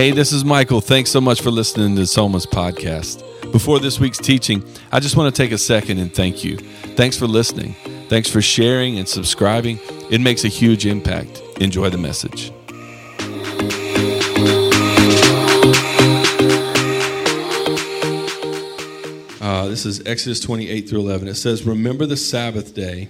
Hey, this is Michael. Thanks so much for listening to Somas podcast. Before this week's teaching, I just want to take a second and thank you. Thanks for listening. Thanks for sharing and subscribing. It makes a huge impact. Enjoy the message. Uh, this is Exodus 28 through 11. It says, Remember the Sabbath day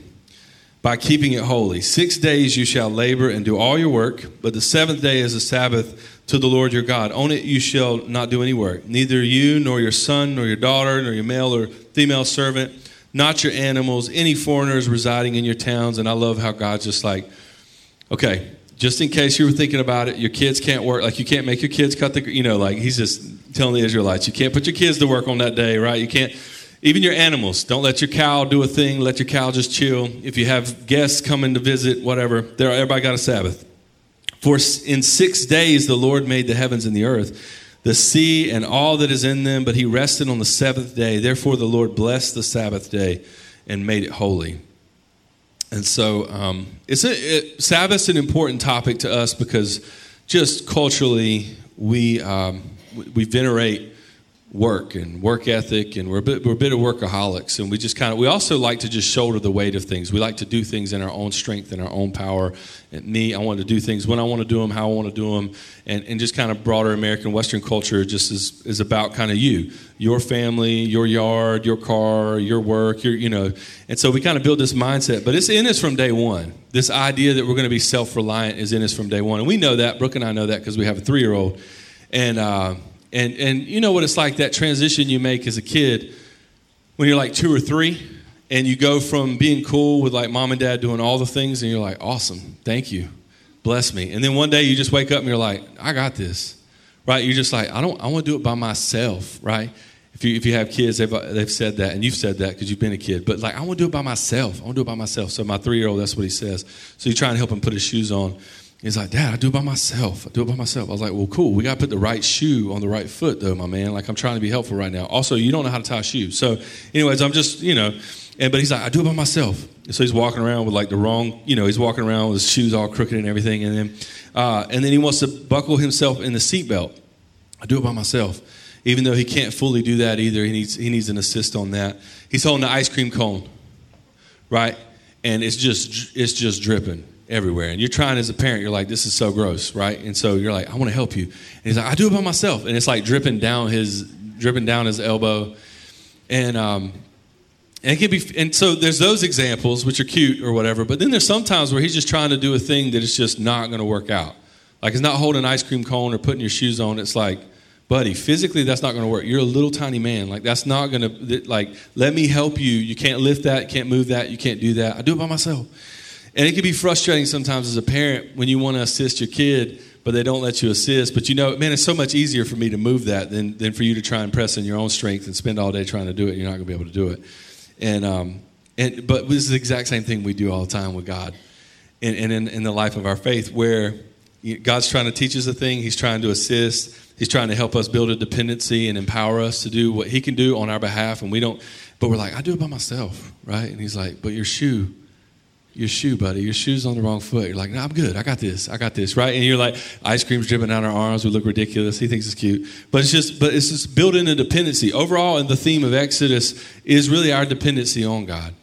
by keeping it holy. Six days you shall labor and do all your work, but the seventh day is a Sabbath to the Lord your God. On it you shall not do any work, neither you, nor your son, nor your daughter, nor your male or female servant, not your animals, any foreigners residing in your towns. And I love how God's just like, okay, just in case you were thinking about it, your kids can't work. Like you can't make your kids cut the, you know, like he's just telling the Israelites, you can't put your kids to work on that day, right? You can't, even your animals, don't let your cow do a thing. Let your cow just chill. If you have guests coming to visit, whatever, there, everybody got a Sabbath. For in six days the Lord made the heavens and the earth, the sea and all that is in them, but he rested on the seventh day. Therefore the Lord blessed the Sabbath day and made it holy. And so um, it's a, it, Sabbath's an important topic to us because just culturally we, um, we venerate work and work ethic and we're a bit, we're a bit of workaholics and we just kind of we also like to just shoulder the weight of things. We like to do things in our own strength and our own power. And me i want to do things when i want to do them how i want to do them and, and just kind of broader american western culture just is, is about kind of you. Your family your yard your car your work your you know. And so we kind of build this mindset but it's in us from day one. This idea that we're going to be self-reliant is in us from day one. And we know that brooke and i know that because we have a three-year-old. And uh, and, and you know what it's like that transition you make as a kid when you're like two or three and you go from being cool with like mom and dad doing all the things and you're like, awesome, thank you, bless me. And then one day you just wake up and you're like, I got this, right? You're just like, I don't, I want to do it by myself, right? If you, if you have kids, they've, uh, they've said that, and you've said that because you've been a kid. But like, I want to do it by myself. I want to do it by myself. So my three year old, that's what he says. So you try and help him put his shoes on. He's like, Dad, I do it by myself. I do it by myself. I was like, Well, cool. We got to put the right shoe on the right foot, though, my man. Like, I'm trying to be helpful right now. Also, you don't know how to tie shoes. So, anyways, I'm just, you know, and but he's like, I do it by myself. And so he's walking around with like the wrong, you know, he's walking around with his shoes all crooked and everything. And then, uh, and then he wants to buckle himself in the seatbelt. I do it by myself. Even though he can't fully do that either, he needs, he needs an assist on that. He's holding the ice cream cone, right? And it's just, it's just dripping everywhere. And you're trying as a parent, you're like, this is so gross, right? And so you're like, I want to help you. And he's like, I do it by myself. And it's like dripping down his dripping down his elbow. And um and it can be and so there's those examples which are cute or whatever, but then there's sometimes where he's just trying to do a thing that is just not going to work out. Like it's not holding an ice cream cone or putting your shoes on. It's like, buddy, physically that's not going to work. You're a little tiny man. Like that's not going to like let me help you. You can't lift that, can't move that, you can't do that. I do it by myself. And it can be frustrating sometimes as a parent when you want to assist your kid, but they don't let you assist. But you know, man, it's so much easier for me to move that than, than for you to try and press in your own strength and spend all day trying to do it. You're not going to be able to do it. And, um, and but this is the exact same thing we do all the time with God and, and in, in the life of our faith, where God's trying to teach us a thing, He's trying to assist, He's trying to help us build a dependency and empower us to do what He can do on our behalf. And we don't, but we're like, I do it by myself, right? And He's like, but your shoe your shoe, buddy. Your shoe's on the wrong foot. You're like, no, I'm good. I got this. I got this, right? And you're like, ice cream's dripping down our arms. We look ridiculous. He thinks it's cute, but it's just, but it's just building a dependency. Overall, and the theme of Exodus is really our dependency on God.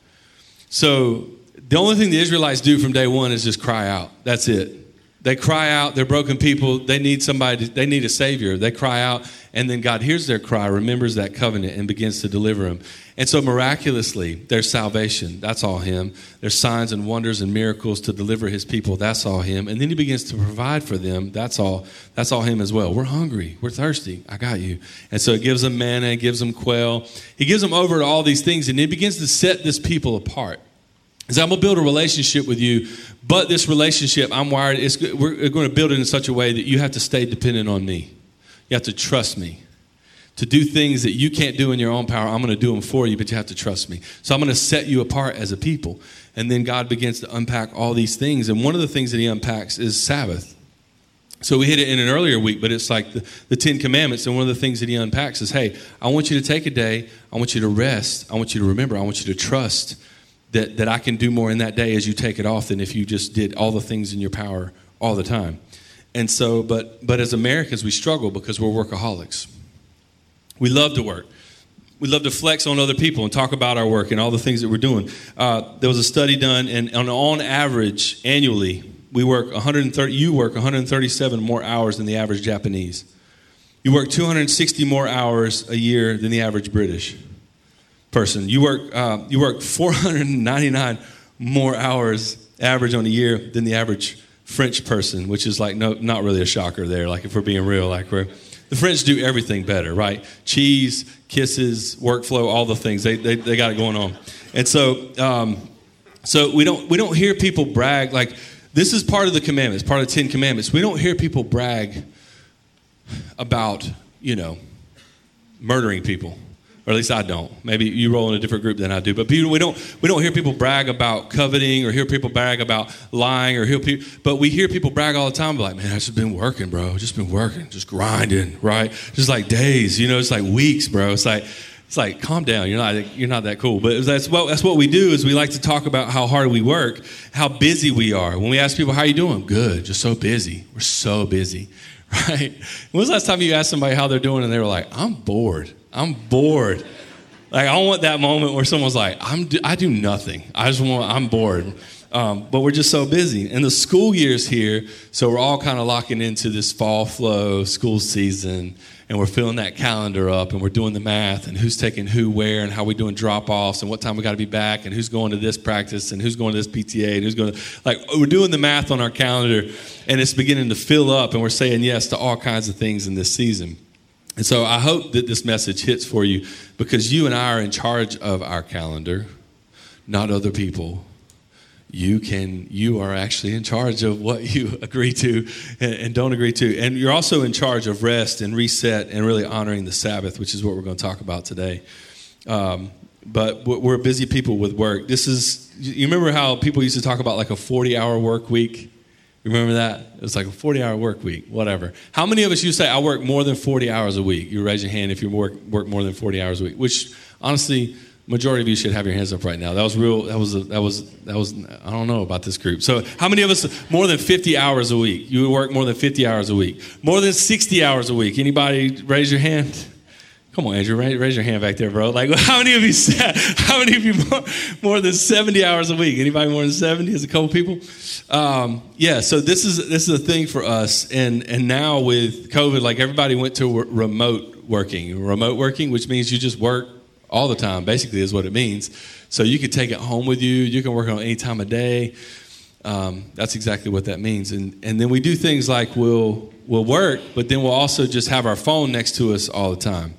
So the only thing the Israelites do from day one is just cry out. That's it. They cry out. They're broken people. They need somebody. They need a savior. They cry out, and then God hears their cry, remembers that covenant, and begins to deliver them. And so miraculously, there's salvation. That's all Him. There's signs and wonders and miracles to deliver His people. That's all Him. And then He begins to provide for them. That's all. That's all Him as well. We're hungry. We're thirsty. I got you. And so it gives them manna. It gives them quail. He gives them over to all these things, and He begins to set this people apart. Is I'm gonna build a relationship with you, but this relationship, I'm wired. It's, we're going to build it in such a way that you have to stay dependent on me. You have to trust me to do things that you can't do in your own power. I'm going to do them for you, but you have to trust me. So I'm going to set you apart as a people. And then God begins to unpack all these things. And one of the things that He unpacks is Sabbath. So we hit it in an earlier week, but it's like the, the Ten Commandments. And one of the things that He unpacks is hey, I want you to take a day, I want you to rest, I want you to remember, I want you to trust that, that I can do more in that day as you take it off than if you just did all the things in your power all the time. And so, but, but as Americans, we struggle because we're workaholics. We love to work. We love to flex on other people and talk about our work and all the things that we're doing. Uh, there was a study done, and on, on average, annually, we work 130. You work 137 more hours than the average Japanese. You work 260 more hours a year than the average British person. You work, uh, you work 499 more hours average on a year than the average French person, which is like no, not really a shocker there. Like if we're being real, like we're the French do everything better, right? Cheese, kisses, workflow, all the things they they, they got it going on, and so um, so we don't we don't hear people brag like this is part of the commandments, part of the Ten Commandments. We don't hear people brag about you know murdering people or at least I don't. Maybe you roll in a different group than I do. But people, we don't we don't hear people brag about coveting or hear people brag about lying or hear people. But we hear people brag all the time. Like, man, I've just been working, bro. Just been working, just grinding, right? Just like days, you know. It's like weeks, bro. It's like. It's like, calm down. You're not, you're not that cool. But that's what, that's what we do is we like to talk about how hard we work, how busy we are. When we ask people, how you doing? Good. Just so busy. We're so busy, right? When was the last time you asked somebody how they're doing and they were like, I'm bored. I'm bored. Like I want that moment where someone's like, I'm, I do nothing. I just want, I'm bored. Um, but we're just so busy. And the school year's here, so we're all kind of locking into this fall flow school season, and we're filling that calendar up, and we're doing the math, and who's taking who where, and how we doing drop offs, and what time we got to be back, and who's going to this practice, and who's going to this PTA, and who's going to like we're doing the math on our calendar, and it's beginning to fill up, and we're saying yes to all kinds of things in this season. And so I hope that this message hits for you because you and I are in charge of our calendar, not other people. You can you are actually in charge of what you agree to and, and don't agree to. And you're also in charge of rest and reset and really honoring the Sabbath, which is what we're going to talk about today. Um, but we're busy people with work. This is you remember how people used to talk about like a 40 hour work week? Remember that? It was like a 40 hour work week, whatever. How many of us you say, I work more than 40 hours a week? You raise your hand if you work, work more than 40 hours a week, which honestly, majority of you should have your hands up right now. That was real, that was, a, that was, that was, I don't know about this group. So how many of us, more than 50 hours a week? You work more than 50 hours a week. More than 60 hours a week. Anybody raise your hand? Come on, Andrew, raise, your hand back there, bro. Like, how many of you, how many of you more, more than 70 hours a week? Anybody more than 70? Is a couple people? Um, yeah, so this is this is a thing for us, and and now with COVID, like everybody went to remote working, remote working, which means you just work all the time. Basically, is what it means. So you can take it home with you. You can work on any time of day. Um, that's exactly what that means. And and then we do things like we'll we'll work, but then we'll also just have our phone next to us all the time.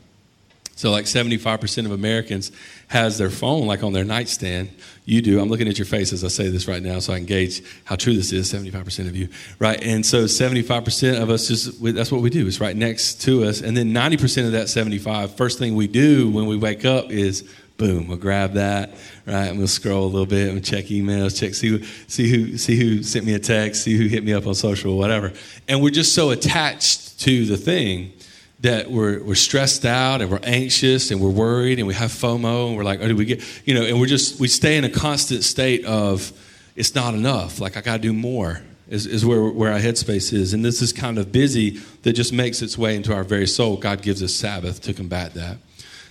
So like 75% of Americans has their phone like on their nightstand. You do. I'm looking at your face as I say this right now so I can gauge how true this is, 75% of you. Right? And so 75% of us just that's what we do. It's right next to us. And then 90% of that 75, first thing we do when we wake up is boom, we'll grab that, right? And we'll scroll a little bit and check emails, check see see who see who sent me a text, see who hit me up on social, whatever. And we're just so attached to the thing that we're, we're stressed out and we're anxious and we're worried and we have FOMO and we're like, oh, do we get, you know, and we're just, we stay in a constant state of it's not enough. Like I got to do more is, is where, where our headspace is. And this is kind of busy that just makes its way into our very soul. God gives us Sabbath to combat that.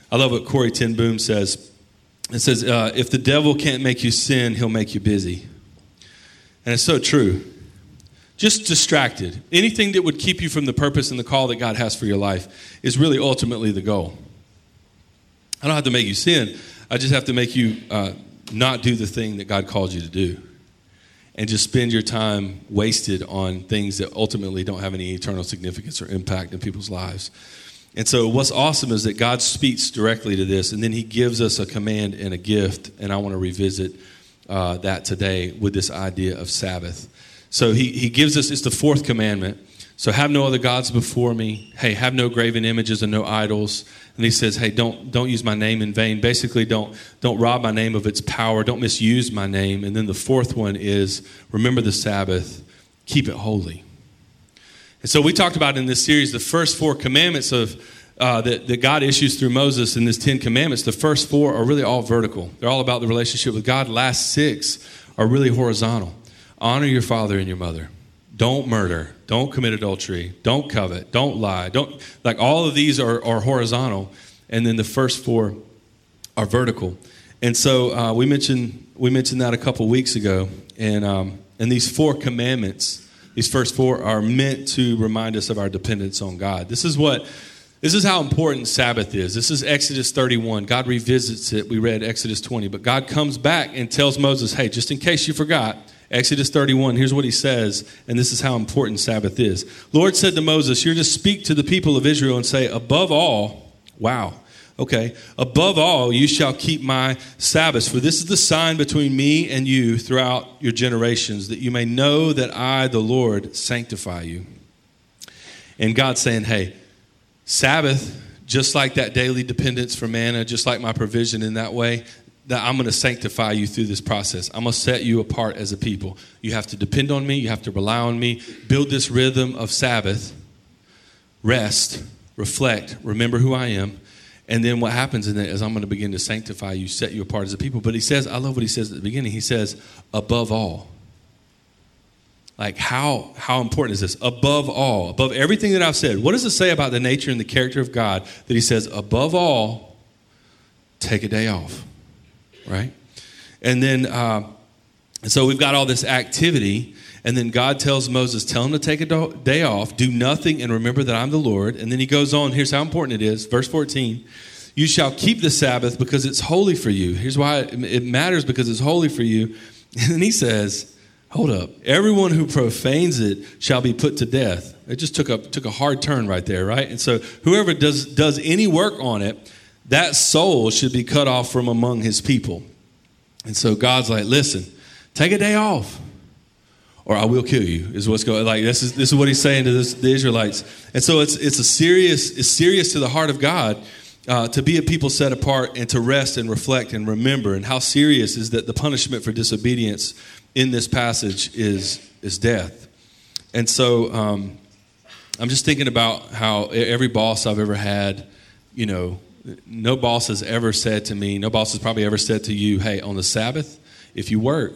I love what Corrie ten Boom says. It says, uh, if the devil can't make you sin, he'll make you busy. And it's so true just distracted. Anything that would keep you from the purpose and the call that God has for your life is really ultimately the goal. I don't have to make you sin, I just have to make you uh, not do the thing that God called you to do. And just spend your time wasted on things that ultimately don't have any eternal significance or impact in people's lives. And so, what's awesome is that God speaks directly to this, and then He gives us a command and a gift. And I want to revisit uh, that today with this idea of Sabbath. So he, he gives us, it's the fourth commandment. So have no other gods before me. Hey, have no graven images and no idols. And he says, hey, don't, don't use my name in vain. Basically, don't, don't rob my name of its power. Don't misuse my name. And then the fourth one is remember the Sabbath, keep it holy. And so we talked about in this series the first four commandments of uh, that, that God issues through Moses in this Ten Commandments. The first four are really all vertical. They're all about the relationship with God. Last six are really horizontal. Honor your father and your mother. don't murder, don't commit adultery, don't covet, don't lie, don't like all of these are, are horizontal, and then the first four are vertical. And so uh, we mentioned we mentioned that a couple weeks ago, and um, and these four commandments, these first four, are meant to remind us of our dependence on God. This is what this is how important Sabbath is. This is Exodus 31. God revisits it. We read Exodus 20, but God comes back and tells Moses, "Hey, just in case you forgot." Exodus 31, here's what he says, and this is how important Sabbath is. Lord said to Moses, You're to speak to the people of Israel and say, Above all, wow, Okay, above all, you shall keep my Sabbaths, for this is the sign between me and you throughout your generations, that you may know that I, the Lord, sanctify you. And God's saying, hey, Sabbath, just like that daily dependence for manna, just like my provision in that way, that I'm going to sanctify you through this process. I'm going to set you apart as a people. You have to depend on me, you have to rely on me, build this rhythm of Sabbath, rest, reflect, remember who I am and then what happens in it is I'm going to begin to sanctify you, set you apart as a people. But he says, I love what he says at the beginning. He says, above all. Like how how important is this? Above all, above everything that I've said. What does it say about the nature and the character of God that he says, above all, take a day off, right? And then, uh, so we've got all this activity, and then God tells Moses, tell him to take a day off, do nothing, and remember that I'm the Lord. And then he goes on. Here's how important it is. Verse 14. You shall keep the Sabbath because it's holy for you. Here's why it matters because it's holy for you. And then he says, Hold up. Everyone who profanes it shall be put to death. It just took a, took a hard turn right there, right? And so whoever does, does any work on it, that soul should be cut off from among his people. And so God's like, listen, take a day off or I will kill you, is what's going like this is this is what he's saying to this, the Israelites. And so it's it's a serious, it's serious to the heart of God uh, to be a people set apart and to rest and reflect and remember. And how serious is that the punishment for disobedience in this passage is, is death. And so um, I'm just thinking about how every boss I've ever had, you know, no boss has ever said to me, no boss has probably ever said to you, hey, on the Sabbath, if you work,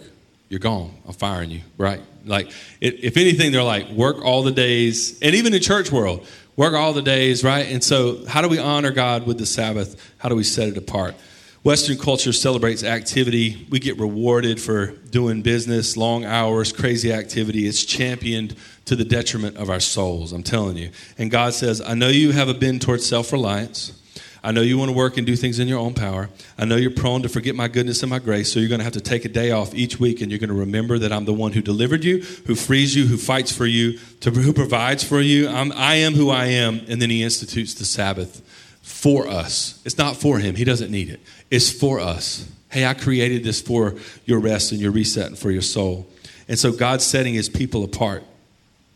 you're gone. I'm firing you, right? Like, if anything, they're like, work all the days. And even in church world, work all the days, right? And so, how do we honor God with the Sabbath? How do we set it apart? Western culture celebrates activity. We get rewarded for doing business, long hours, crazy activity. It's championed to the detriment of our souls, I'm telling you. And God says, I know you have a bend towards self reliance. I know you want to work and do things in your own power. I know you're prone to forget my goodness and my grace, so you're going to have to take a day off each week and you're going to remember that I'm the one who delivered you, who frees you, who fights for you, to, who provides for you. I'm, I am who I am. And then he institutes the Sabbath for us. It's not for him, he doesn't need it. It's for us. Hey, I created this for your rest and your reset and for your soul. And so God's setting his people apart.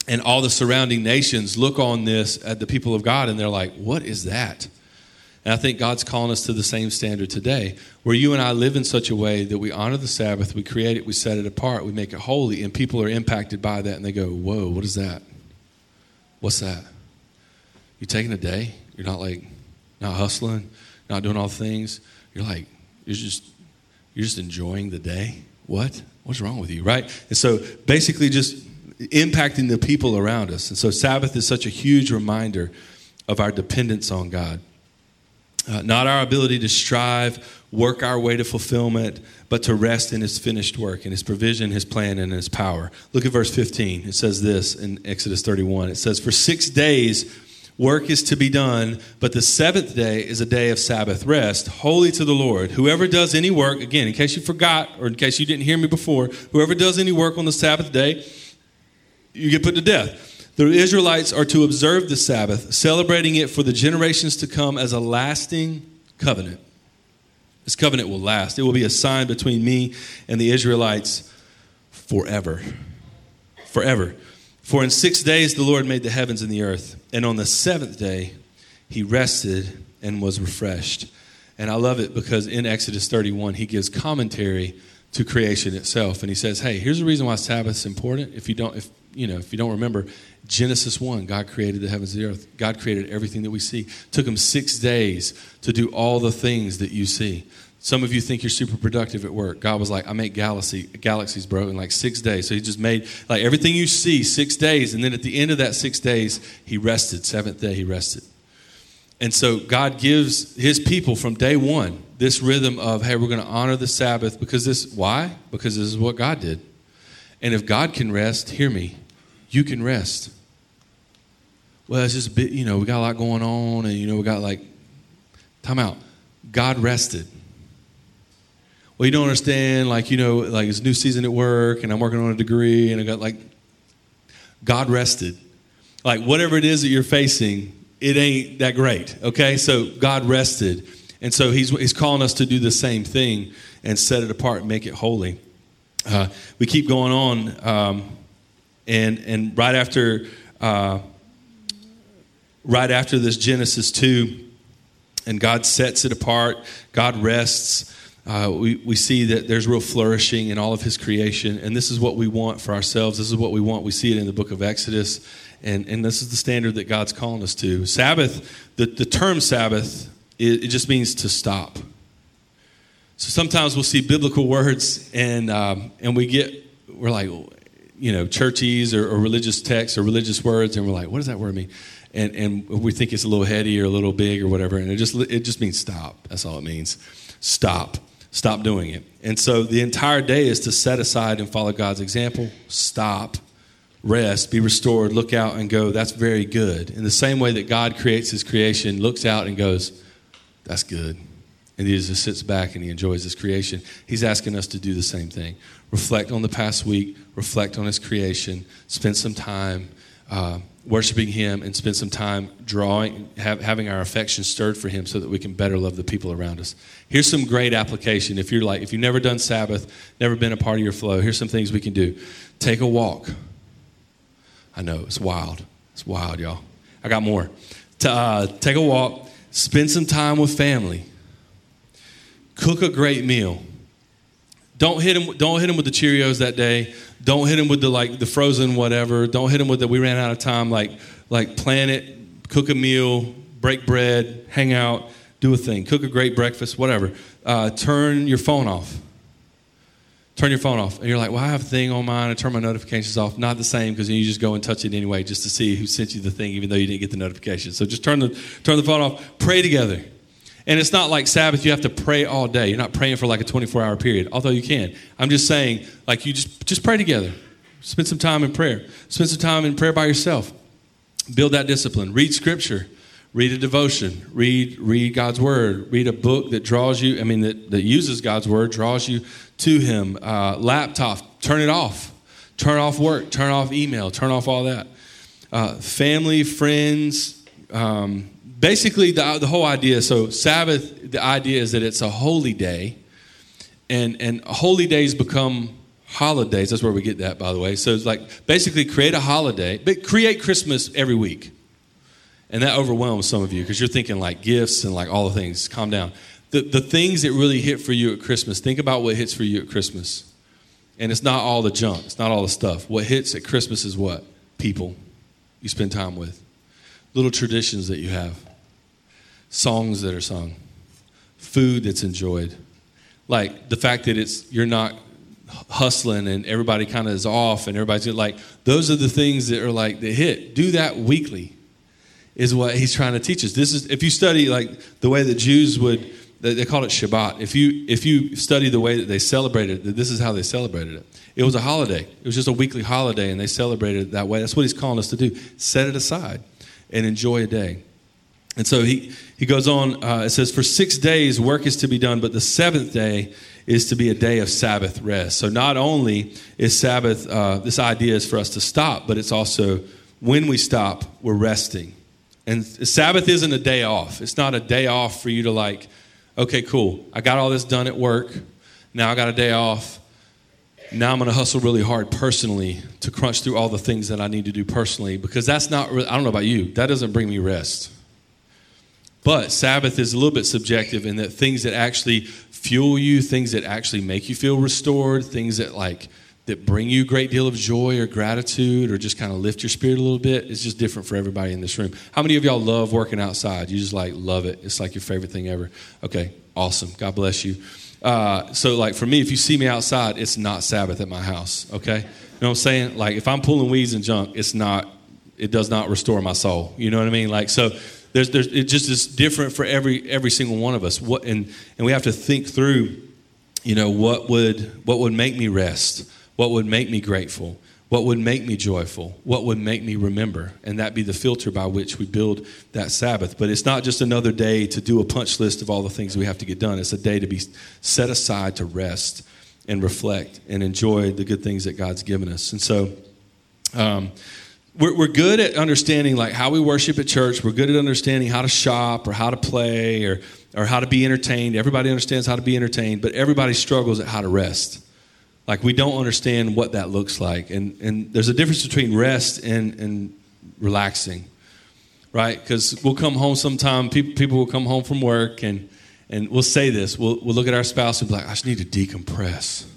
And all the surrounding nations look on this at the people of God and they're like, what is that? And I think God's calling us to the same standard today, where you and I live in such a way that we honor the Sabbath, we create it, we set it apart, we make it holy, and people are impacted by that and they go, Whoa, what is that? What's that? You're taking a day? You're not like, not hustling, not doing all things. You're like, you're just, you're just enjoying the day. What? What's wrong with you, right? And so basically just impacting the people around us. And so Sabbath is such a huge reminder of our dependence on God. Uh, not our ability to strive, work our way to fulfillment, but to rest in His finished work, in His provision, His plan, and His power. Look at verse 15. It says this in Exodus 31. It says, For six days work is to be done, but the seventh day is a day of Sabbath rest, holy to the Lord. Whoever does any work, again, in case you forgot or in case you didn't hear me before, whoever does any work on the Sabbath day, you get put to death. The Israelites are to observe the Sabbath, celebrating it for the generations to come as a lasting covenant. This covenant will last. It will be a sign between me and the Israelites forever. Forever. For in six days the Lord made the heavens and the earth, and on the seventh day he rested and was refreshed. And I love it because in Exodus 31, he gives commentary to creation itself. And he says, Hey, here's the reason why Sabbath's important. If you don't, if you know, if you don't remember, Genesis 1, God created the heavens and the earth. God created everything that we see. It took him six days to do all the things that you see. Some of you think you're super productive at work. God was like, I make galaxy, galaxies, bro, in like six days. So he just made like everything you see six days. And then at the end of that six days, he rested. Seventh day, he rested. And so God gives his people from day one this rhythm of, hey, we're going to honor the Sabbath because this, why? Because this is what God did. And if God can rest, hear me, you can rest. Well, it's just a bit, you know, we got a lot going on and, you know, we got like, time out. God rested. Well, you don't understand, like, you know, like it's new season at work and I'm working on a degree and I got like, God rested. Like, whatever it is that you're facing, it ain't that great, okay? So God rested. And so he's, he's calling us to do the same thing and set it apart and make it holy. Uh, we keep going on, um, and, and right after uh, right after this Genesis 2, and God sets it apart, God rests. Uh, we, we see that there's real flourishing in all of his creation, and this is what we want for ourselves. This is what we want. We see it in the book of Exodus, and, and this is the standard that God's calling us to. Sabbath, the, the term Sabbath, it, it just means to stop. So sometimes we'll see biblical words, and, um, and we get, we're like, you know, churchies or, or religious texts or religious words, and we're like, what does that word mean? and, and we think it's a little heady or a little big or whatever, and it just it just means stop. That's all it means. Stop. Stop doing it. And so the entire day is to set aside and follow God's example. Stop. Rest, be restored, look out and go, that's very good. In the same way that God creates his creation, looks out and goes, that's good. And he just sits back and he enjoys his creation. He's asking us to do the same thing. Reflect on the past week, reflect on his creation, spend some time uh, worshiping Him and spend some time drawing, have, having our affection stirred for Him so that we can better love the people around us. Here's some great application. If you're like, if you've never done Sabbath, never been a part of your flow, here's some things we can do. Take a walk. I know, it's wild. It's wild, y'all. I got more. To, uh, take a walk, spend some time with family, cook a great meal. Don't hit him. Don't hit him with the Cheerios that day. Don't hit him with the like the frozen whatever. Don't hit him with the we ran out of time. Like like plan it, cook a meal, break bread, hang out, do a thing, cook a great breakfast, whatever. Uh, turn your phone off. Turn your phone off, and you're like, "Well, I have a thing on mine. I turn my notifications off." Not the same because you just go and touch it anyway, just to see who sent you the thing, even though you didn't get the notification. So just turn the turn the phone off. Pray together. And it's not like Sabbath, you have to pray all day. You're not praying for like a 24 hour period, although you can. I'm just saying, like, you just, just pray together. Spend some time in prayer. Spend some time in prayer by yourself. Build that discipline. Read scripture. Read a devotion. Read, read God's word. Read a book that draws you, I mean, that, that uses God's word, draws you to Him. Uh, laptop, turn it off. Turn off work. Turn off email. Turn off all that. Uh, family, friends, um, basically the, the whole idea so sabbath the idea is that it's a holy day and and holy days become holidays. That's where we get that by the way. So it's like basically create a holiday but create christmas every week. And that overwhelms some of you because you're thinking like gifts and like all the things. Calm down. The, the things that really hit for you at christmas think about what hits for you at christmas. And it's not all the junk. It's not all the stuff. What hits at christmas is what? People you spend time with. Little traditions that you have, songs that are sung, food that's enjoyed. Like the fact that it's you're not hustling and everybody kind of is off and everybody's like those are the things that are like the hit. Do that weekly is what he's trying to teach us. This is if you study like the way that Jews would they called it Shabbat. If you if you study the way that they celebrated this is how they celebrated it. It was a holiday. It was just a weekly holiday, and they celebrated it that way. That's what he's calling us to do. Set it aside and enjoy a day. And so he, he goes on, uh, it says, For six days work is to be done, but the seventh day is to be a day of Sabbath rest. So not only is Sabbath, uh, this idea is for us to stop, but it's also when we stop, we're resting. And Sabbath isn't a day off. It's not a day off for you to, like, okay, cool, I got all this done at work. Now I got a day off now I'm going to hustle really hard personally to crunch through all the things that I need to do personally because that's not, I don't know about you, that doesn't bring me rest. But Sabbath is a little bit subjective in that things that actually fuel you, things that actually make you feel restored, things that like that bring you a great deal of joy or gratitude or just kind of lift your spirit a little bit. It's just different for everybody in this room. How many of y'all love working outside? You just like love it. It's like your favorite thing ever. Okay, awesome. God bless you. Uh, so, like for me, if you see me outside, it's not Sabbath at my house. Okay, you know what I'm saying? Like if I'm pulling weeds and junk, it's not. It does not restore my soul. You know what I mean? Like so. There's, there's, it just is different for every every single one of us. What and and we have to think through, you know, what would what would make me rest what would make me grateful? What would make me joyful? What would make me remember? And that be the filter by which we build that Sabbath. But it's not just another day to do a punch list of all the things we have to get done. It's a day to be set aside to rest and reflect and enjoy the good things that God's given us. And so, um, we're, we're good at understanding like how we worship at church. We're good at understanding how to shop or how to play or, or how to be entertained. Everybody understands how to be entertained, but everybody struggles at how to rest. Like we don't understand what that looks like. And, and there's a difference between rest and, and relaxing, right? Because we'll come home sometime, people, people will come home from work and, and we'll say this. We'll, we'll look at our spouse and be like, I just need to decompress.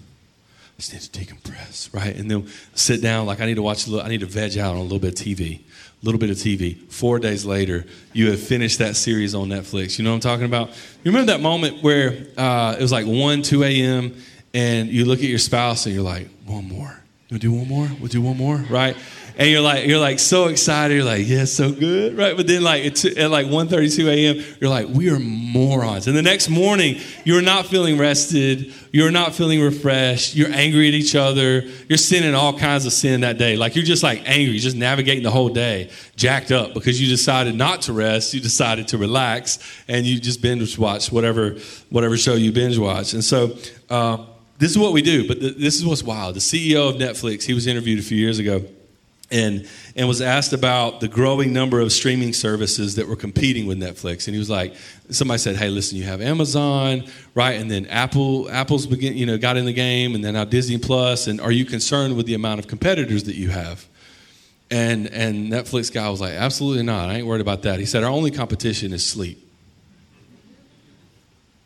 Just need to decompress, right? And then sit down, like I need to watch a little, I need to veg out on a little bit of TV. A little bit of TV. Four days later, you have finished that series on Netflix. You know what I'm talking about? You remember that moment where uh, it was like 1, 2 a.m and you look at your spouse and you're like, one more. You do one more? We'll do one more, right? And you're like, you're like so excited. You're like, yeah, so good, right? But then like it's at like 1:32 a.m., you're like, we are morons. And the next morning, you're not feeling rested. You're not feeling refreshed. You're angry at each other. You're sinning all kinds of sin that day. Like you're just like angry, just navigating the whole day, jacked up because you decided not to rest. You decided to relax, and you just binge watch whatever whatever show you binge watch. And so. Uh, this is what we do, but this is what's wild. The CEO of Netflix, he was interviewed a few years ago and, and was asked about the growing number of streaming services that were competing with Netflix. And he was like, somebody said, hey, listen, you have Amazon, right? And then Apple, Apple's begin, you know, got in the game, and then now Disney Plus. And are you concerned with the amount of competitors that you have? And, and Netflix guy was like, absolutely not. I ain't worried about that. He said, our only competition is sleep.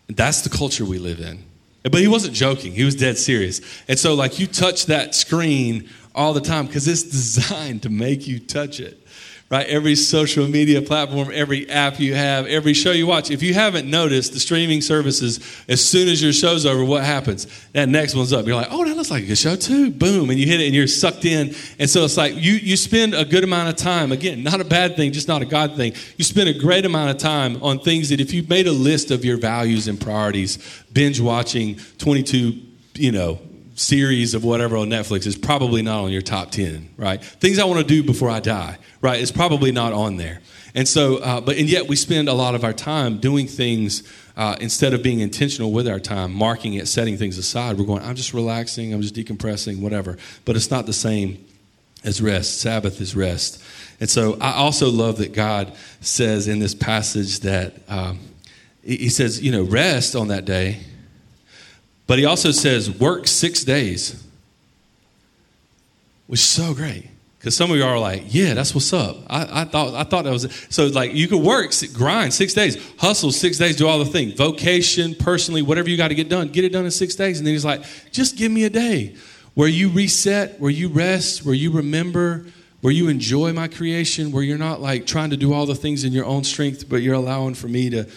That's the culture we live in. But he wasn't joking. He was dead serious. And so, like, you touch that screen all the time because it's designed to make you touch it right? Every social media platform, every app you have, every show you watch. If you haven't noticed the streaming services, as soon as your show's over, what happens? That next one's up. You're like, oh, that looks like a good show too. Boom. And you hit it and you're sucked in. And so it's like you, you spend a good amount of time, again, not a bad thing, just not a God thing. You spend a great amount of time on things that if you made a list of your values and priorities, binge watching 22, you know, series of whatever on Netflix is probably not on your top 10, right? Things I want to do before I die, right? It's probably not on there. And so, uh, but, and yet we spend a lot of our time doing things uh, instead of being intentional with our time, marking it, setting things aside. We're going, I'm just relaxing, I'm just decompressing, whatever. But it's not the same as rest. Sabbath is rest. And so I also love that God says in this passage that um, He says, you know, rest on that day but he also says, work six days, which is so great. Because some of you are like, yeah, that's what's up. I, I, thought I thought that was so. Like you could work, grind six days, hustle six days, do all the things, vocation, personally, whatever you got to get done, get it done in six days. And then he's like, just give me a day where you reset, where you rest, where you remember, where you enjoy my creation, where you're not like trying to do all the things in your own strength, but you're allowing for me to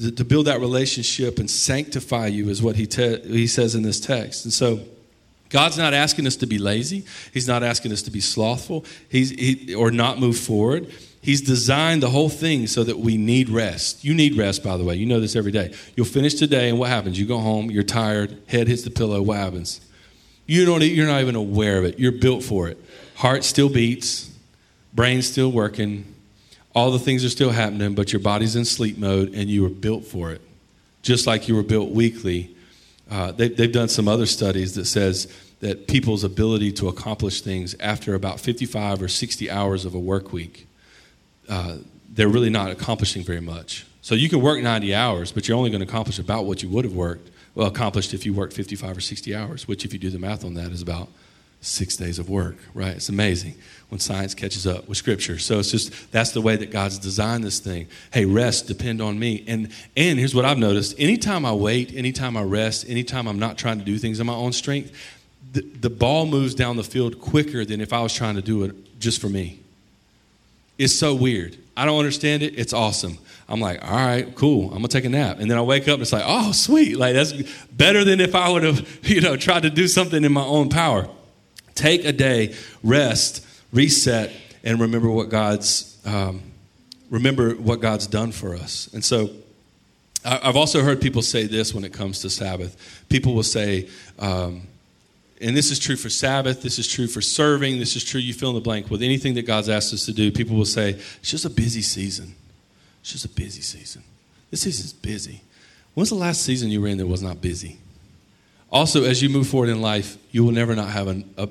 to build that relationship and sanctify you is what he, te- he says in this text. And so God's not asking us to be lazy. He's not asking us to be slothful He's, he, or not move forward. He's designed the whole thing so that we need rest. You need rest, by the way. You know this every day. You'll finish today, and what happens? You go home, you're tired, head hits the pillow. What happens? You don't, you're not even aware of it. You're built for it. Heart still beats, brain still working, all the things are still happening, but your body's in sleep mode and you were built for it. Just like you were built weekly. Uh, they, they've done some other studies that says that people's ability to accomplish things after about 55 or 60 hours of a work week, uh, they're really not accomplishing very much. So you can work 90 hours, but you're only going to accomplish about what you would have worked, well, accomplished if you worked 55 or 60 hours, which, if you do the math on that, is about six days of work, right? It's amazing when science catches up with scripture. So it's just that's the way that God's designed this thing. Hey, rest, depend on me. And and here's what I've noticed. Anytime I wait, anytime I rest, anytime I'm not trying to do things in my own strength, the, the ball moves down the field quicker than if I was trying to do it just for me. It's so weird. I don't understand it. It's awesome. I'm like, all right, cool. I'm gonna take a nap, and then I wake up and it's like, oh, sweet. Like that's better than if I would have, you know, tried to do something in my own power. Take a day, rest, reset, and remember what God's um, remember what God's done for us. And so, I've also heard people say this when it comes to Sabbath. People will say. Um, and this is true for Sabbath, this is true for serving, this is true, you fill in the blank with anything that God's asked us to do. People will say, it's just a busy season. It's just a busy season. This season's busy. When's the last season you were in that was not busy? Also, as you move forward in life, you will never not have an, a,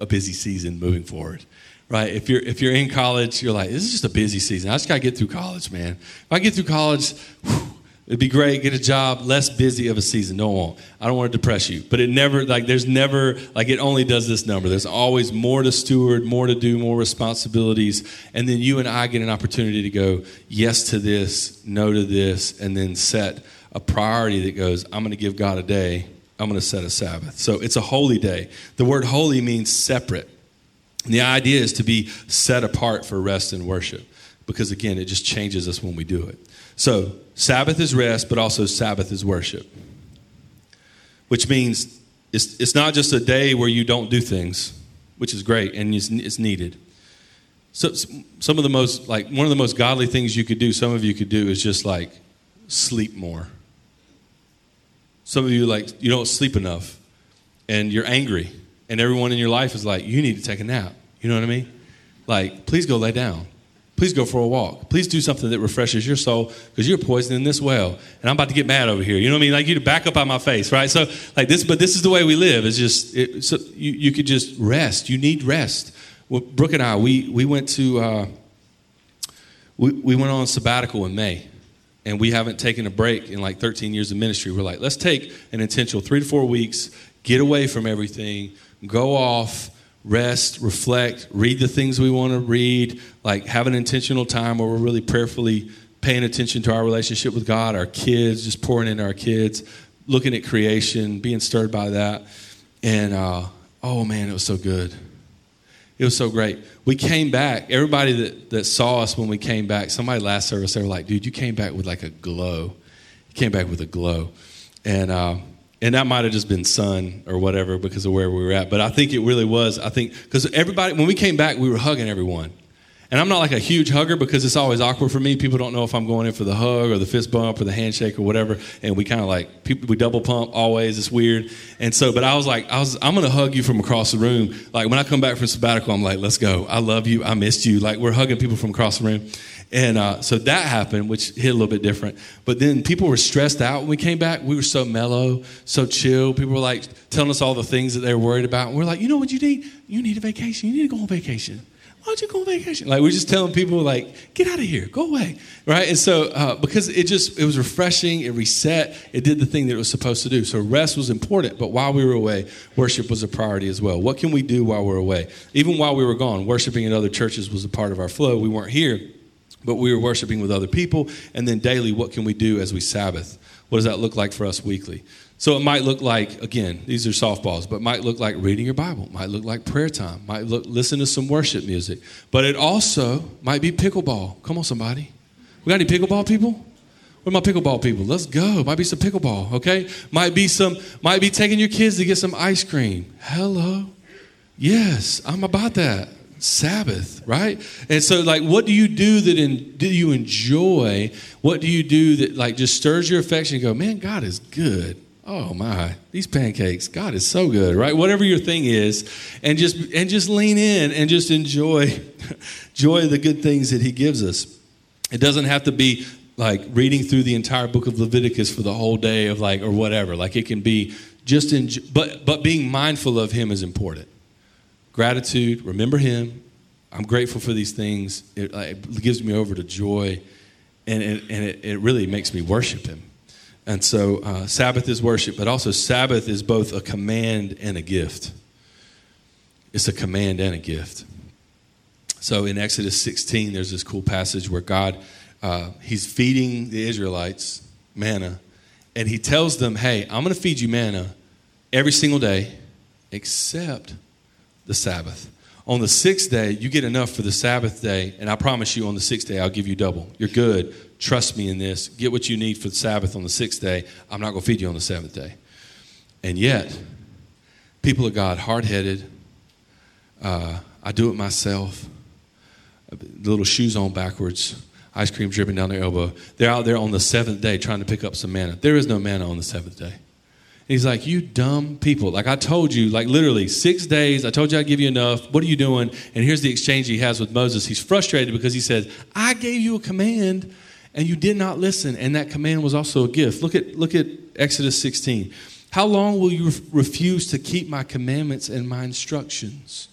a, busy season moving forward, right? If you're if you're in college, you're like, this is just a busy season. I just got to get through college, man. If I get through college, whew, It'd be great, get a job, less busy of a season. Don't. I don't want to depress you. But it never, like, there's never, like, it only does this number. There's always more to steward, more to do, more responsibilities. And then you and I get an opportunity to go yes to this, no to this, and then set a priority that goes, I'm to give God a day, I'm going to set a Sabbath. So it's a holy day. The word holy means separate. And the idea is to be set apart for rest and worship because, again, it just changes us when we do it. So, Sabbath is rest, but also Sabbath is worship, which means it's, it's not just a day where you don't do things, which is great and it's, it's needed. So, some of the most, like, one of the most godly things you could do, some of you could do, is just like sleep more. Some of you, like, you don't sleep enough and you're angry, and everyone in your life is like, you need to take a nap. You know what I mean? Like, please go lay down. Please go for a walk. Please do something that refreshes your soul because you're poisoning this well. And I'm about to get mad over here. You know what I mean? Like you to back up on my face, right? So like this, but this is the way we live. It's just it, so you, you could just rest. You need rest. Well, Brooke and I, we we went to uh, we we went on sabbatical in May, and we haven't taken a break in like 13 years of ministry. We're like, let's take an intentional three to four weeks, get away from everything, go off rest, reflect, read the things we want to read, like have an intentional time where we're really prayerfully paying attention to our relationship with God, our kids, just pouring into our kids, looking at creation, being stirred by that. And uh, oh man, it was so good. It was so great. We came back. Everybody that, that saw us when we came back, somebody last service, they were like, dude, you came back with like a glow. You came back with a glow. And uh, and that might have just been sun or whatever because of where we were at. But I think it really was. I think because everybody, when we came back, we were hugging everyone. And I'm not like a huge hugger because it's always awkward for me. People don't know if I'm going in for the hug or the fist bump or the handshake or whatever. And we kind of like we double pump always. It's weird. And so, but I was like, I was I'm gonna hug you from across the room. Like when I come back from sabbatical, I'm like, let's go. I love you. I missed you. Like we're hugging people from across the room. And uh, so that happened, which hit a little bit different. But then people were stressed out when we came back. We were so mellow, so chill. People were like telling us all the things that they were worried about. And we're like, you know what you need? You need a vacation. You need to go on vacation. Why don't you go on vacation? Like we're just telling people, like, get out of here, go away, right? And so uh, because it just it was refreshing, it reset, it did the thing that it was supposed to do. So rest was important, but while we were away, worship was a priority as well. What can we do while we're away? Even while we were gone, worshiping in other churches was a part of our flow. We weren't here but we were worshiping with other people. And then daily, what can we do as we Sabbath? What does that look like for us weekly? So it might look like, again, these are softballs, but might look like reading your Bible, might look like prayer time, might look listen to some worship music. But it also might be pickleball. Come on, somebody. We got any pickleball people? Where my pickleball people? Let's go. Might be some pickleball, okay? Might be some, might be taking your kids to get some ice cream. Hello. Yes, I'm about that. Sabbath, right? And so, like, what do you do that in, do you enjoy? What do you do that, like, just stirs your affection? Go, man, God is good. Oh my, these pancakes, God is so good, right? Whatever your thing is, and just and just lean in and just enjoy, enjoy the good things that He gives us. It doesn't have to be like reading through the entire book of Leviticus for the whole day of like or whatever. Like it can be just in, but but being mindful of Him is important gratitude, remember Him. I'm grateful for these things. It, it gives me over to joy, and, and, and it, it, really makes me worship Him. And so, uh, Sabbath is worship, but also Sabbath is both a command and a gift. It's a command and a gift. So, in Exodus 16, there's this cool passage where God, uh, He's feeding the Israelites manna, and He tells them, Hey, I'm going to feed you manna every single day except the Sabbath. On the sixth day, you get enough for the Sabbath day, and I promise you on the sixth day, I'll give you double. You're good. Trust me in this. Get what you need for the Sabbath on the sixth day. I'm not going to feed you on the seventh day. And yet, people of God, hard headed, uh, I do it myself, little shoes on backwards, ice cream dripping down their elbow. They're out there on the seventh day trying to pick up some manna. There is no manna on the seventh day. He's like, You dumb people. Like I told you, like literally six days, I told you I'd give you enough. What are you doing? And here's the exchange he has with Moses. He's frustrated because he says, I gave you a command and you did not listen. And that command was also a gift. Look at, look at Exodus 16. How long will you refuse to keep my commandments and my instructions?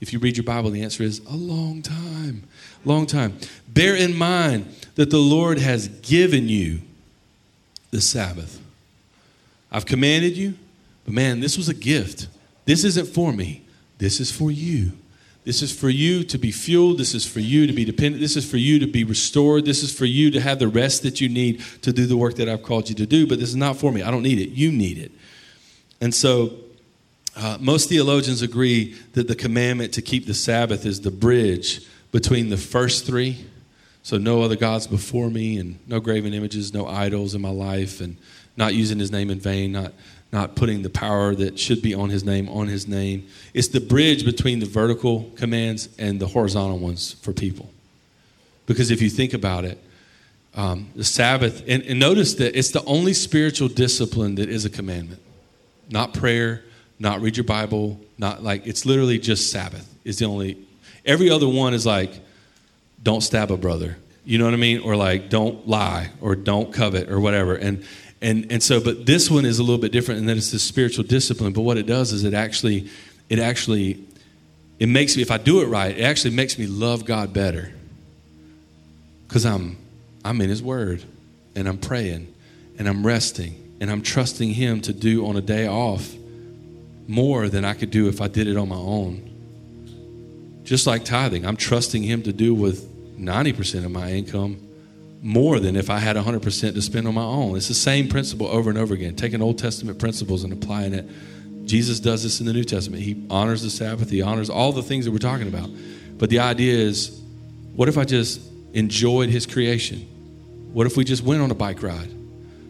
If you read your Bible, the answer is a long time. Long time. Bear in mind that the Lord has given you the Sabbath I've commanded you, but man, this was a gift. This isn't for me, this is for you. This is for you to be fueled. This is for you to be dependent. This is for you to be restored. This is for you to have the rest that you need to do the work that I've called you to do. But this is not for me. I don't need it. You need it. And so, uh, most theologians agree that the commandment to keep the Sabbath is the bridge between the first three. So, no other gods before me, and no graven images, no idols in my life, and not using his name in vain, not, not putting the power that should be on his name on his name. It's the bridge between the vertical commands and the horizontal ones for people. Because if you think about it, um, the Sabbath, and, and notice that it's the only spiritual discipline that is a commandment. Not prayer, not read your Bible, not like, it's literally just Sabbath is the only, every other one is like, don't stab a brother. You know what I mean? Or like, don't lie or don't covet or whatever. And, and, and so, but this one is a little bit different in that it's this spiritual discipline. But what it does is it actually, it actually, it makes me, if I do it right, it actually makes me love God better. Because I'm, I'm in His Word and I'm praying and I'm resting and I'm trusting Him to do on a day off more than I could do if I did it on my own. Just like tithing, I'm trusting Him to do with 90% of my income more than if I had 100% to spend on my own. It's the same principle over and over again, taking Old Testament principles and applying it. Jesus does this in the New Testament. He honors the Sabbath, he honors all the things that we're talking about. But the idea is what if I just enjoyed his creation? What if we just went on a bike ride?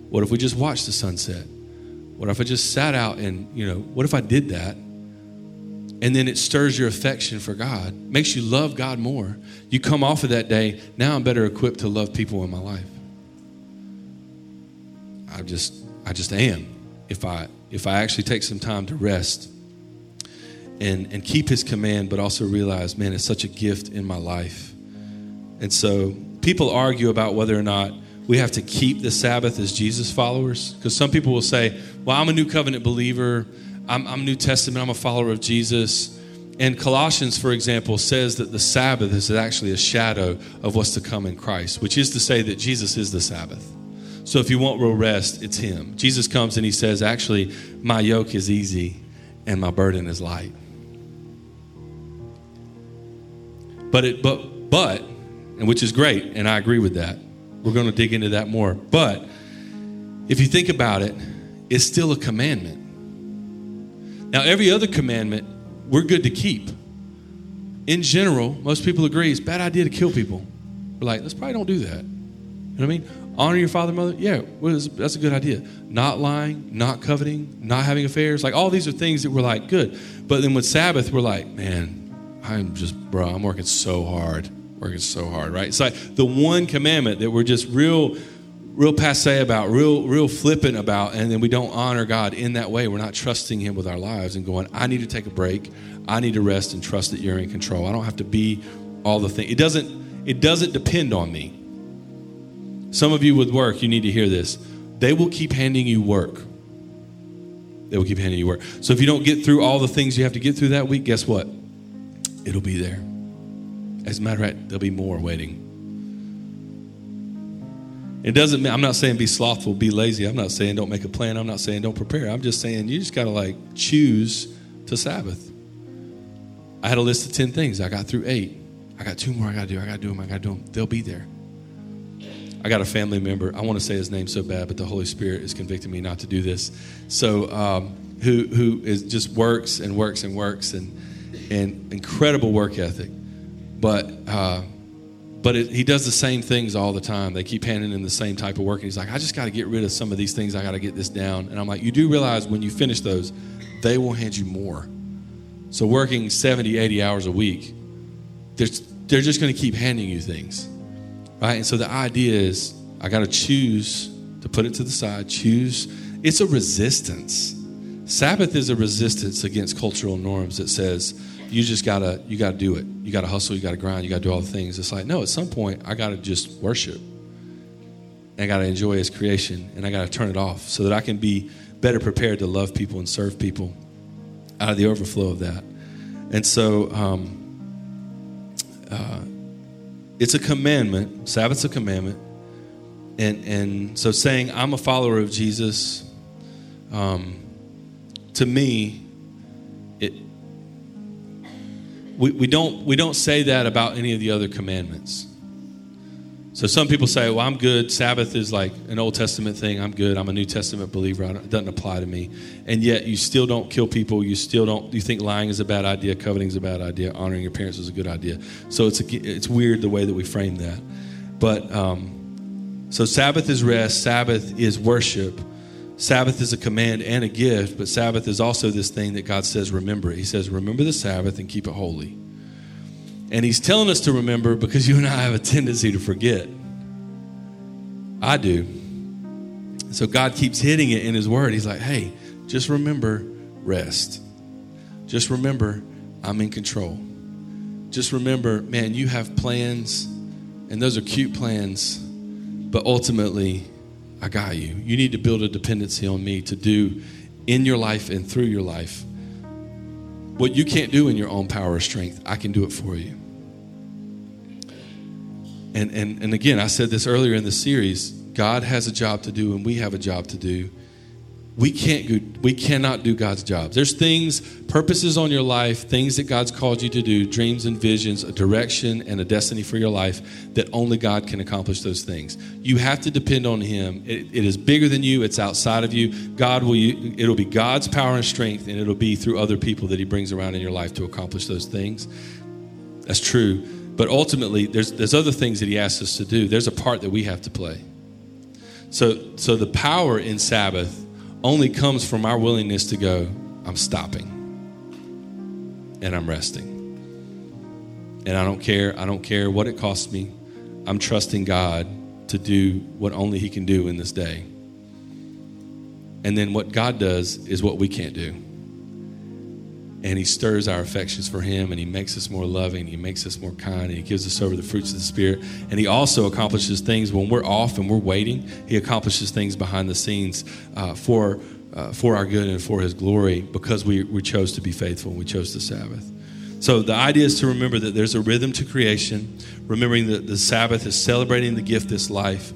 What if we just watched the sunset? What if I just sat out and, you know, what if I did that? And then it stirs your affection for God, makes you love God more. You come off of that day, now I'm better equipped to love people in my life. I just I just am if I if I actually take some time to rest and and keep his command but also realize man it's such a gift in my life. And so people argue about whether or not we have to keep the Sabbath as Jesus followers because some people will say, "Well, I'm a new covenant believer." I'm, I'm New Testament, I'm a follower of Jesus. And Colossians, for example, says that the Sabbath is actually a shadow of what's to come in Christ, which is to say that Jesus is the Sabbath. So if you want real rest, it's Him. Jesus comes and He says, Actually, my yoke is easy and my burden is light. But it, but, but, and which is great, and I agree with that. We're going to dig into that more. But if you think about it, it's still a commandment. Now, every other commandment we're good to keep. In general, most people agree it's a bad idea to kill people. We're like, let's probably don't do that. You know what I mean? Honor your father and mother. Yeah, well, that's a good idea. Not lying, not coveting, not having affairs. Like all these are things that we're like, good. But then with Sabbath, we're like, man, I'm just, bro, I'm working so hard. Working so hard, right? It's like the one commandment that we're just real real passe about, real, real flippant about, and then we don't honor God in that way. We're not trusting Him with our lives and going, I need to take a break. I need to rest and trust that you're in control. I don't have to be all the things. It doesn't, it doesn't depend on me. Some of you with work, you need to hear this. They will keep handing you work. They will keep handing you work. So if you don't get through all the things you have to get through that week, guess what? It'll be there. As a matter of fact, there'll be more waiting. It doesn't mean, I'm not saying be slothful, be lazy. I'm not saying don't make a plan. I'm not saying don't prepare. I'm just saying you just got to like choose to Sabbath. I had a list of 10 things. I got through eight. I got two more I got to do. I got to do them. I got to do them. They'll be there. I got a family member. I want to say his name so bad, but the Holy Spirit is convicting me not to do this. So, um, who who is just works and works and works and and incredible work ethic, but. Uh, but it, he does the same things all the time. They keep handing him the same type of work. And he's like, I just got to get rid of some of these things. I got to get this down. And I'm like, you do realize when you finish those, they will hand you more. So working 70, 80 hours a week, they're, they're just going to keep handing you things. Right? And so the idea is I got to choose to put it to the side, choose. It's a resistance. Sabbath is a resistance against cultural norms that says, you just gotta you gotta do it. You gotta hustle. You gotta grind. You gotta do all the things. It's like no. At some point, I gotta just worship. I gotta enjoy His creation, and I gotta turn it off so that I can be better prepared to love people and serve people out of the overflow of that. And so, um, uh, it's a commandment. Sabbath's a commandment, and and so saying I'm a follower of Jesus, um, to me, it we, we, don't, we don't say that about any of the other commandments. So some people say, well, I'm good. Sabbath is like an Old Testament thing. I'm good. I'm a New Testament believer. It doesn't apply to me. And yet you still don't kill people. You still don't, you think lying is a bad idea, coveting is a bad idea, honoring your parents is a good idea. So it's, a, it's weird the way that we frame that. But um, so Sabbath is rest, Sabbath is worship. Sabbath is a command and a gift, but Sabbath is also this thing that God says, remember it. He says, remember the Sabbath and keep it holy. And He's telling us to remember because you and I have a tendency to forget. I do. So God keeps hitting it in His Word. He's like, hey, just remember rest. Just remember I'm in control. Just remember, man, you have plans, and those are cute plans, but ultimately, I got you. You need to build a dependency on me to do in your life and through your life what you can't do in your own power or strength. I can do it for you. And, and, and again, I said this earlier in the series God has a job to do, and we have a job to do we can't we cannot do God's jobs. There's things, purposes on your life, things that God's called you to do, dreams and visions, a direction and a destiny for your life that only God can accomplish those things. You have to depend on Him. it, it is bigger than you. It's outside of you. God will. It'll be God's power and strength, and it'll be through other people that He brings around in your life to accomplish those things. That's true. But ultimately, there's there's other things that He asks us to do. There's a part that we have to play. So so the power in Sabbath only comes from our willingness to go, I'm stopping and I'm resting. And I don't care. I don't care what it costs me. I'm trusting God to do what only He can do in this day. And then what God does is what we can't do. And He stirs our affections for Him and He makes us more loving. He makes us more kind and He gives us over the fruits of the Spirit. And He also accomplishes things when we're off and we're waiting. He accomplishes things behind the scenes uh, for, uh, for our good and for His glory because we, we chose to be faithful and we chose the Sabbath. So the idea is to remember that there's a rhythm to creation, remembering that the Sabbath is celebrating the gift this life.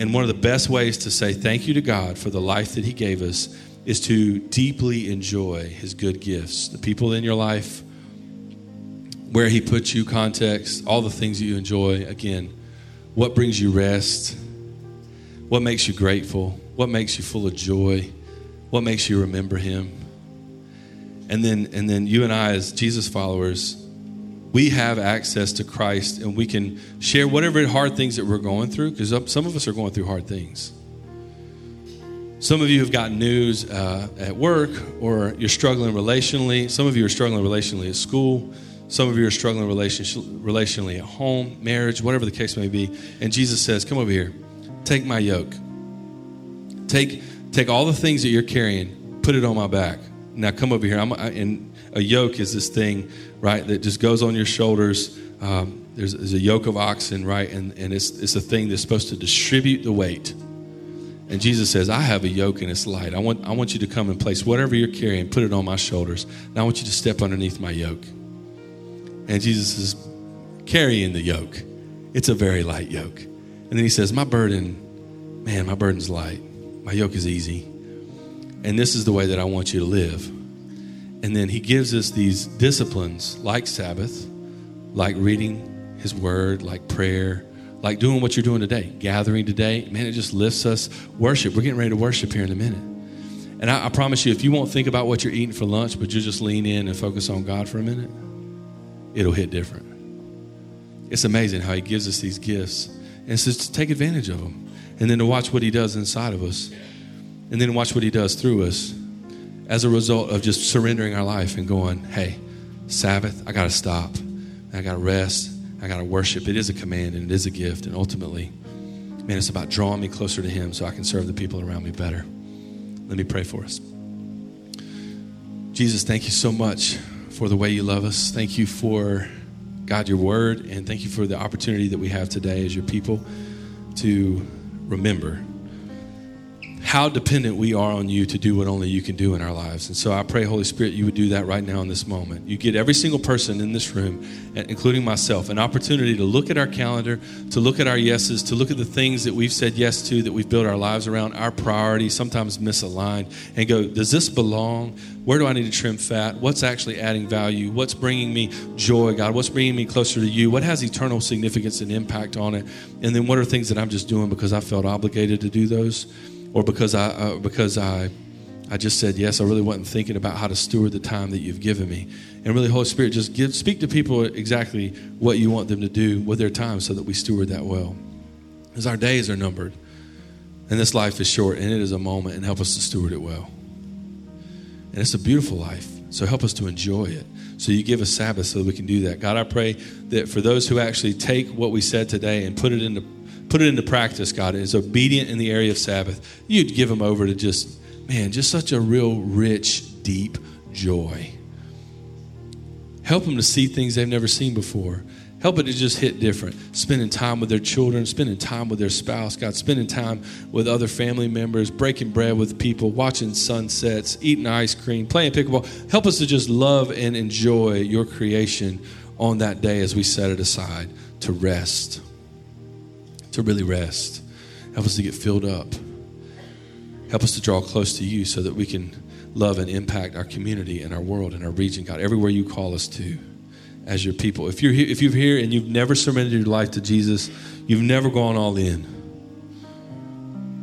And one of the best ways to say thank you to God for the life that He gave us is to deeply enjoy his good gifts, the people in your life, where he puts you, context, all the things that you enjoy. Again, what brings you rest? What makes you grateful? What makes you full of joy? What makes you remember him? And then, and then you and I, as Jesus followers, we have access to Christ and we can share whatever hard things that we're going through, because some of us are going through hard things. Some of you have gotten news uh, at work or you're struggling relationally. Some of you are struggling relationally at school. Some of you are struggling relationally at home, marriage, whatever the case may be. And Jesus says, Come over here, take my yoke. Take, take all the things that you're carrying, put it on my back. Now come over here. I'm, I, and a yoke is this thing, right, that just goes on your shoulders. Um, there's, there's, a yoke of oxen, right, and, and it's, it's a thing that's supposed to distribute the weight. And Jesus says, I have a yoke and it's light. I want, I want you to come and place whatever you're carrying, put it on my shoulders. And I want you to step underneath my yoke. And Jesus is carrying the yoke. It's a very light yoke. And then he says, My burden, man, my burden's light. My yoke is easy. And this is the way that I want you to live. And then he gives us these disciplines like Sabbath, like reading his word, like prayer, like doing what you're doing today, gathering today. Man, it just lifts us. Worship. We're getting ready to worship here in a minute. And I, I promise you, if you won't think about what you're eating for lunch, but you just lean in and focus on God for a minute, it'll hit different. It's amazing how He gives us these gifts. And just to take advantage of them. And then to watch what He does inside of us. And then watch what He does through us as a result of just surrendering our life and going, hey, Sabbath, I got to stop. I got to rest. I got to worship. It is a command and it is a gift. And ultimately, man, it's about drawing me closer to Him so I can serve the people around me better. Let me pray for us. Jesus, thank you so much for the way you love us. Thank you for, God, your word. And thank you for the opportunity that we have today as your people to remember how dependent we are on you to do what only you can do in our lives. And so I pray, Holy Spirit, you would do that right now in this moment. You get every single person in this room, including myself, an opportunity to look at our calendar, to look at our yeses, to look at the things that we've said yes to, that we've built our lives around, our priorities, sometimes misaligned, and go, does this belong? Where do I need to trim fat? What's actually adding value? What's bringing me joy, God? What's bringing me closer to you? What has eternal significance and impact on it? And then what are things that I'm just doing because I felt obligated to do those? Or because I uh, because I I just said yes. I really wasn't thinking about how to steward the time that you've given me. And really, Holy Spirit, just give speak to people exactly what you want them to do with their time, so that we steward that well. Because our days are numbered, and this life is short, and it is a moment, and help us to steward it well. And it's a beautiful life, so help us to enjoy it. So you give us Sabbath so that we can do that. God, I pray that for those who actually take what we said today and put it into put it into practice, God, is obedient in the area of Sabbath, you'd give them over to just, man, just such a real rich, deep joy. Help them to see things they've never seen before. Help it to just hit different. Spending time with their children, spending time with their spouse, God, spending time with other family members, breaking bread with people, watching sunsets, eating ice cream, playing pickleball. Help us to just love and enjoy your creation on that day as we set it aside to rest to really rest. Help us to get filled up. Help us to draw close to you so that we can love and impact our community and our world and our region, God, everywhere you call us to as your people. If you're here, if you're here and you've never surrendered your life to Jesus, you've never gone all in.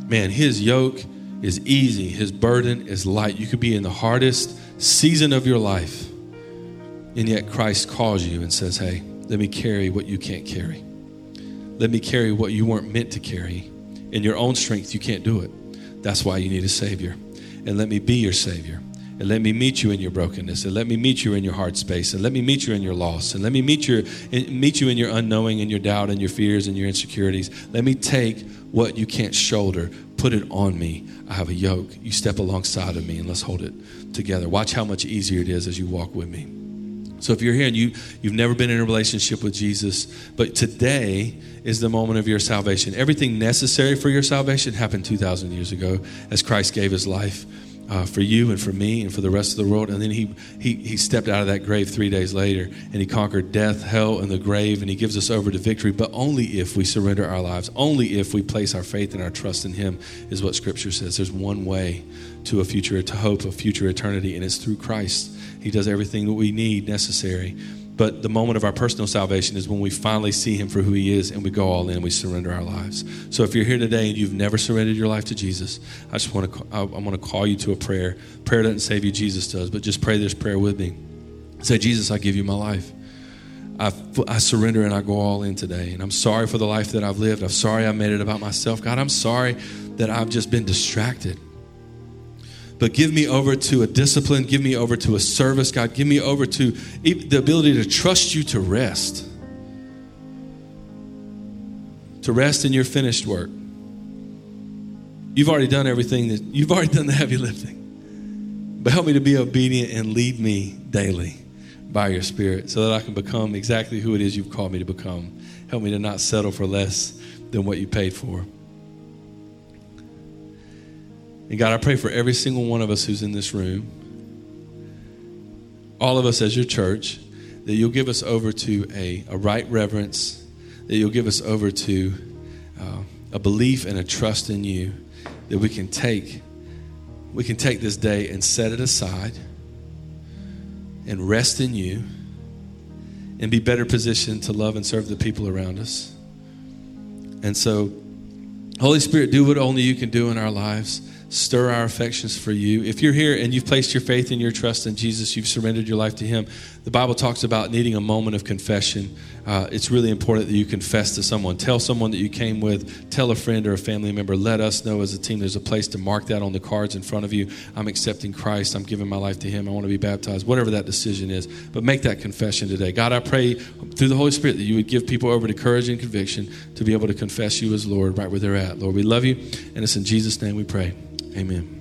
Man, his yoke is easy, his burden is light. You could be in the hardest season of your life, and yet Christ calls you and says, Hey, let me carry what you can't carry. Let me carry what you weren't meant to carry. In your own strength, you can't do it. That's why you need a Savior. And let me be your Savior. And let me meet you in your brokenness. And let me meet you in your hard space. And let me meet you in your loss. And let me meet, your, meet you in your unknowing and your doubt and your fears and your insecurities. Let me take what you can't shoulder, put it on me. I have a yoke. You step alongside of me and let's hold it together. Watch how much easier it is as you walk with me. So if you're here and you, you've never been in a relationship with Jesus, but today is the moment of your salvation. Everything necessary for your salvation happened 2,000 years ago as Christ gave his life uh, for you and for me and for the rest of the world. And then he, he, he stepped out of that grave three days later and he conquered death, hell, and the grave, and he gives us over to victory, but only if we surrender our lives, only if we place our faith and our trust in him, is what Scripture says. There's one way to a future, to hope, a future eternity, and it's through Christ. He does everything that we need necessary. But the moment of our personal salvation is when we finally see Him for who He is and we go all in, we surrender our lives. So if you're here today and you've never surrendered your life to Jesus, I just want to, I, want to call you to a prayer. Prayer doesn't save you, Jesus does, but just pray this prayer with me. Say, Jesus, I give you my life. I, I surrender and I go all in today. And I'm sorry for the life that I've lived. I'm sorry I made it about myself. God, I'm sorry that I've just been distracted but give me over to a discipline, give me over to a service, God, give me over to the ability to trust you to rest. To rest in your finished work. You've already done everything that you've already done the heavy lifting. But help me to be obedient and lead me daily by your spirit so that I can become exactly who it is you've called me to become. Help me to not settle for less than what you paid for. And God, I pray for every single one of us who's in this room, all of us as your church, that you'll give us over to a, a right reverence, that you'll give us over to uh, a belief and a trust in you, that we can take we can take this day and set it aside and rest in you and be better positioned to love and serve the people around us. And so, Holy Spirit, do what only you can do in our lives. Stir our affections for you. If you're here and you've placed your faith and your trust in Jesus, you've surrendered your life to Him, the Bible talks about needing a moment of confession. Uh, it's really important that you confess to someone. Tell someone that you came with, tell a friend or a family member. Let us know as a team there's a place to mark that on the cards in front of you. I'm accepting Christ. I'm giving my life to Him. I want to be baptized, whatever that decision is. But make that confession today. God, I pray through the Holy Spirit that you would give people over to courage and conviction to be able to confess you as Lord right where they're at. Lord, we love you, and it's in Jesus' name we pray. Amen.